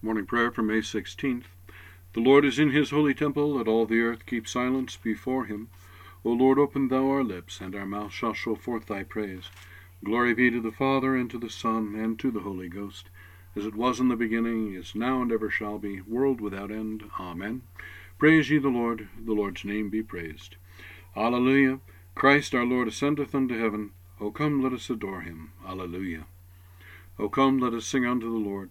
Morning prayer for May 16th. The Lord is in his holy temple, let all the earth keep silence before him. O Lord, open thou our lips, and our mouth shall show forth thy praise. Glory be to the Father, and to the Son, and to the Holy Ghost, as it was in the beginning, is now, and ever shall be, world without end. Amen. Praise ye the Lord, the Lord's name be praised. Alleluia. Christ our Lord ascendeth unto heaven. O come, let us adore him. Alleluia. O come, let us sing unto the Lord.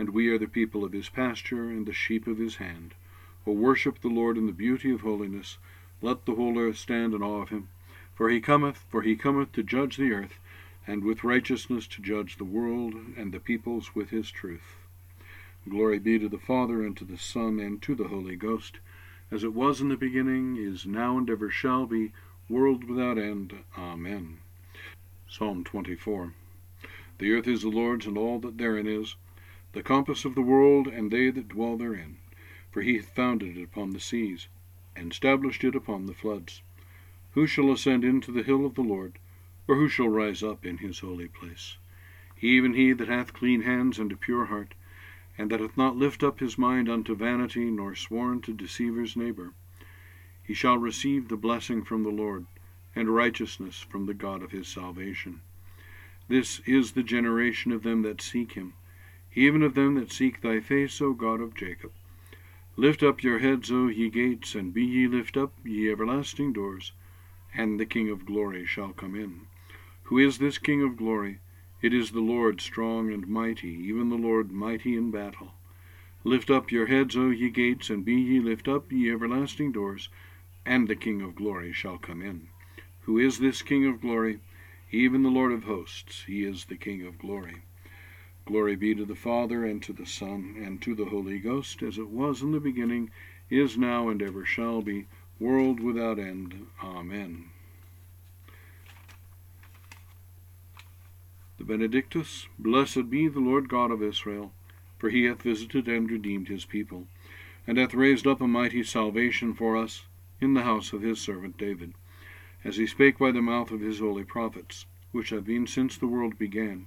and we are the people of his pasture and the sheep of his hand. O worship the Lord in the beauty of holiness. Let the whole earth stand in awe of him. For he cometh, for he cometh to judge the earth, and with righteousness to judge the world and the peoples with his truth. Glory be to the Father, and to the Son, and to the Holy Ghost, as it was in the beginning, is now, and ever shall be, world without end. Amen. Psalm 24. The earth is the Lord's, and all that therein is the compass of the world, and they that dwell therein. For he hath founded it upon the seas, and established it upon the floods. Who shall ascend into the hill of the Lord, or who shall rise up in his holy place? Even he that hath clean hands and a pure heart, and that hath not lifted up his mind unto vanity, nor sworn to deceive his neighbor. He shall receive the blessing from the Lord, and righteousness from the God of his salvation. This is the generation of them that seek him even of them that seek thy face, O God of Jacob. Lift up your heads, O ye gates, and be ye lift up, ye everlasting doors, and the King of glory shall come in. Who is this King of glory? It is the Lord strong and mighty, even the Lord mighty in battle. Lift up your heads, O ye gates, and be ye lift up, ye everlasting doors, and the King of glory shall come in. Who is this King of glory? Even the Lord of hosts, he is the King of glory. Glory be to the Father, and to the Son, and to the Holy Ghost, as it was in the beginning, is now, and ever shall be, world without end. Amen. The Benedictus, Blessed be the Lord God of Israel, for he hath visited and redeemed his people, and hath raised up a mighty salvation for us in the house of his servant David, as he spake by the mouth of his holy prophets, which have been since the world began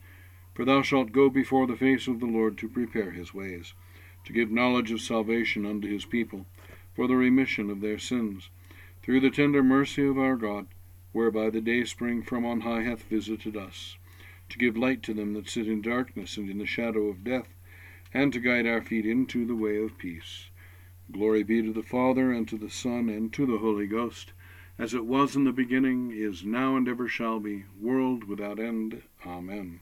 for thou shalt go before the face of the Lord to prepare his ways, to give knowledge of salvation unto his people, for the remission of their sins, through the tender mercy of our God, whereby the day spring from on high hath visited us, to give light to them that sit in darkness and in the shadow of death, and to guide our feet into the way of peace. Glory be to the Father, and to the Son, and to the Holy Ghost, as it was in the beginning, is now, and ever shall be, world without end. Amen.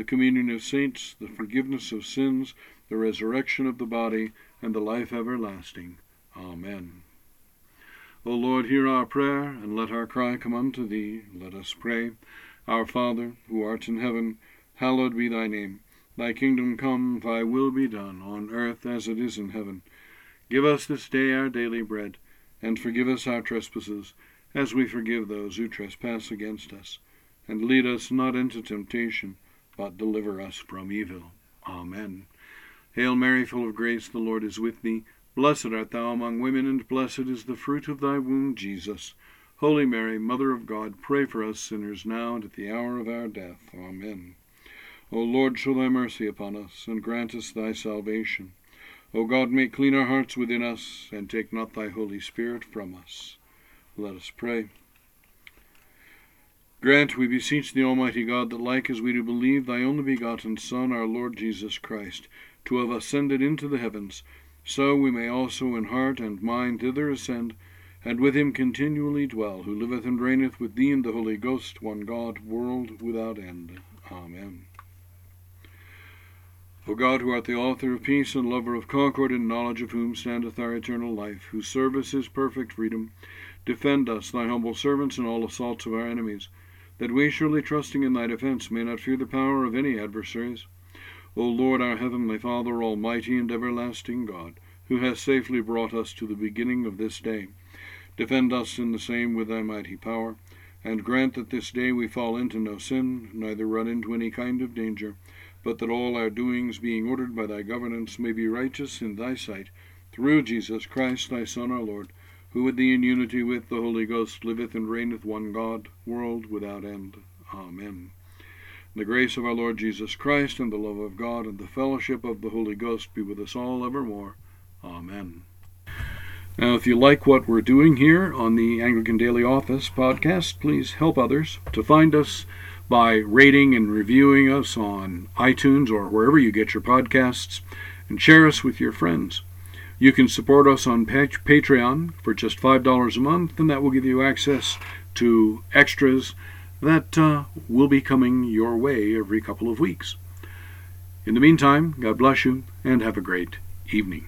the communion of saints, the forgiveness of sins, the resurrection of the body, and the life everlasting. Amen. O Lord, hear our prayer, and let our cry come unto thee. Let us pray. Our Father, who art in heaven, hallowed be thy name. Thy kingdom come, thy will be done, on earth as it is in heaven. Give us this day our daily bread, and forgive us our trespasses, as we forgive those who trespass against us. And lead us not into temptation but deliver us from evil. Amen. Hail Mary, full of grace, the Lord is with thee. Blessed art thou among women, and blessed is the fruit of thy womb, Jesus. Holy Mary, Mother of God, pray for us sinners now and at the hour of our death. Amen. O Lord, show thy mercy upon us, and grant us thy salvation. O God, make clean our hearts within us, and take not thy Holy Spirit from us. Let us pray. Grant, we beseech thee, Almighty God, that like as we do believe thy only begotten Son, our Lord Jesus Christ, to have ascended into the heavens, so we may also in heart and mind thither ascend, and with him continually dwell, who liveth and reigneth with thee in the Holy Ghost, one God, world without end. Amen. O God, who art the author of peace and lover of concord, in knowledge of whom standeth our eternal life, whose service is perfect freedom, defend us, thy humble servants, in all assaults of our enemies, that we, surely trusting in thy defence, may not fear the power of any adversaries. O Lord, our heavenly Father, almighty and everlasting God, who hast safely brought us to the beginning of this day, defend us in the same with thy mighty power, and grant that this day we fall into no sin, neither run into any kind of danger, but that all our doings, being ordered by thy governance, may be righteous in thy sight, through Jesus Christ, thy Son, our Lord, who with thee in unity with the Holy Ghost liveth and reigneth one God, world without end. Amen. The grace of our Lord Jesus Christ, and the love of God, and the fellowship of the Holy Ghost be with us all evermore. Amen. Now, if you like what we're doing here on the Anglican Daily Office podcast, please help others to find us by rating and reviewing us on iTunes or wherever you get your podcasts, and share us with your friends. You can support us on Patreon for just $5 a month, and that will give you access to extras that uh, will be coming your way every couple of weeks. In the meantime, God bless you and have a great evening.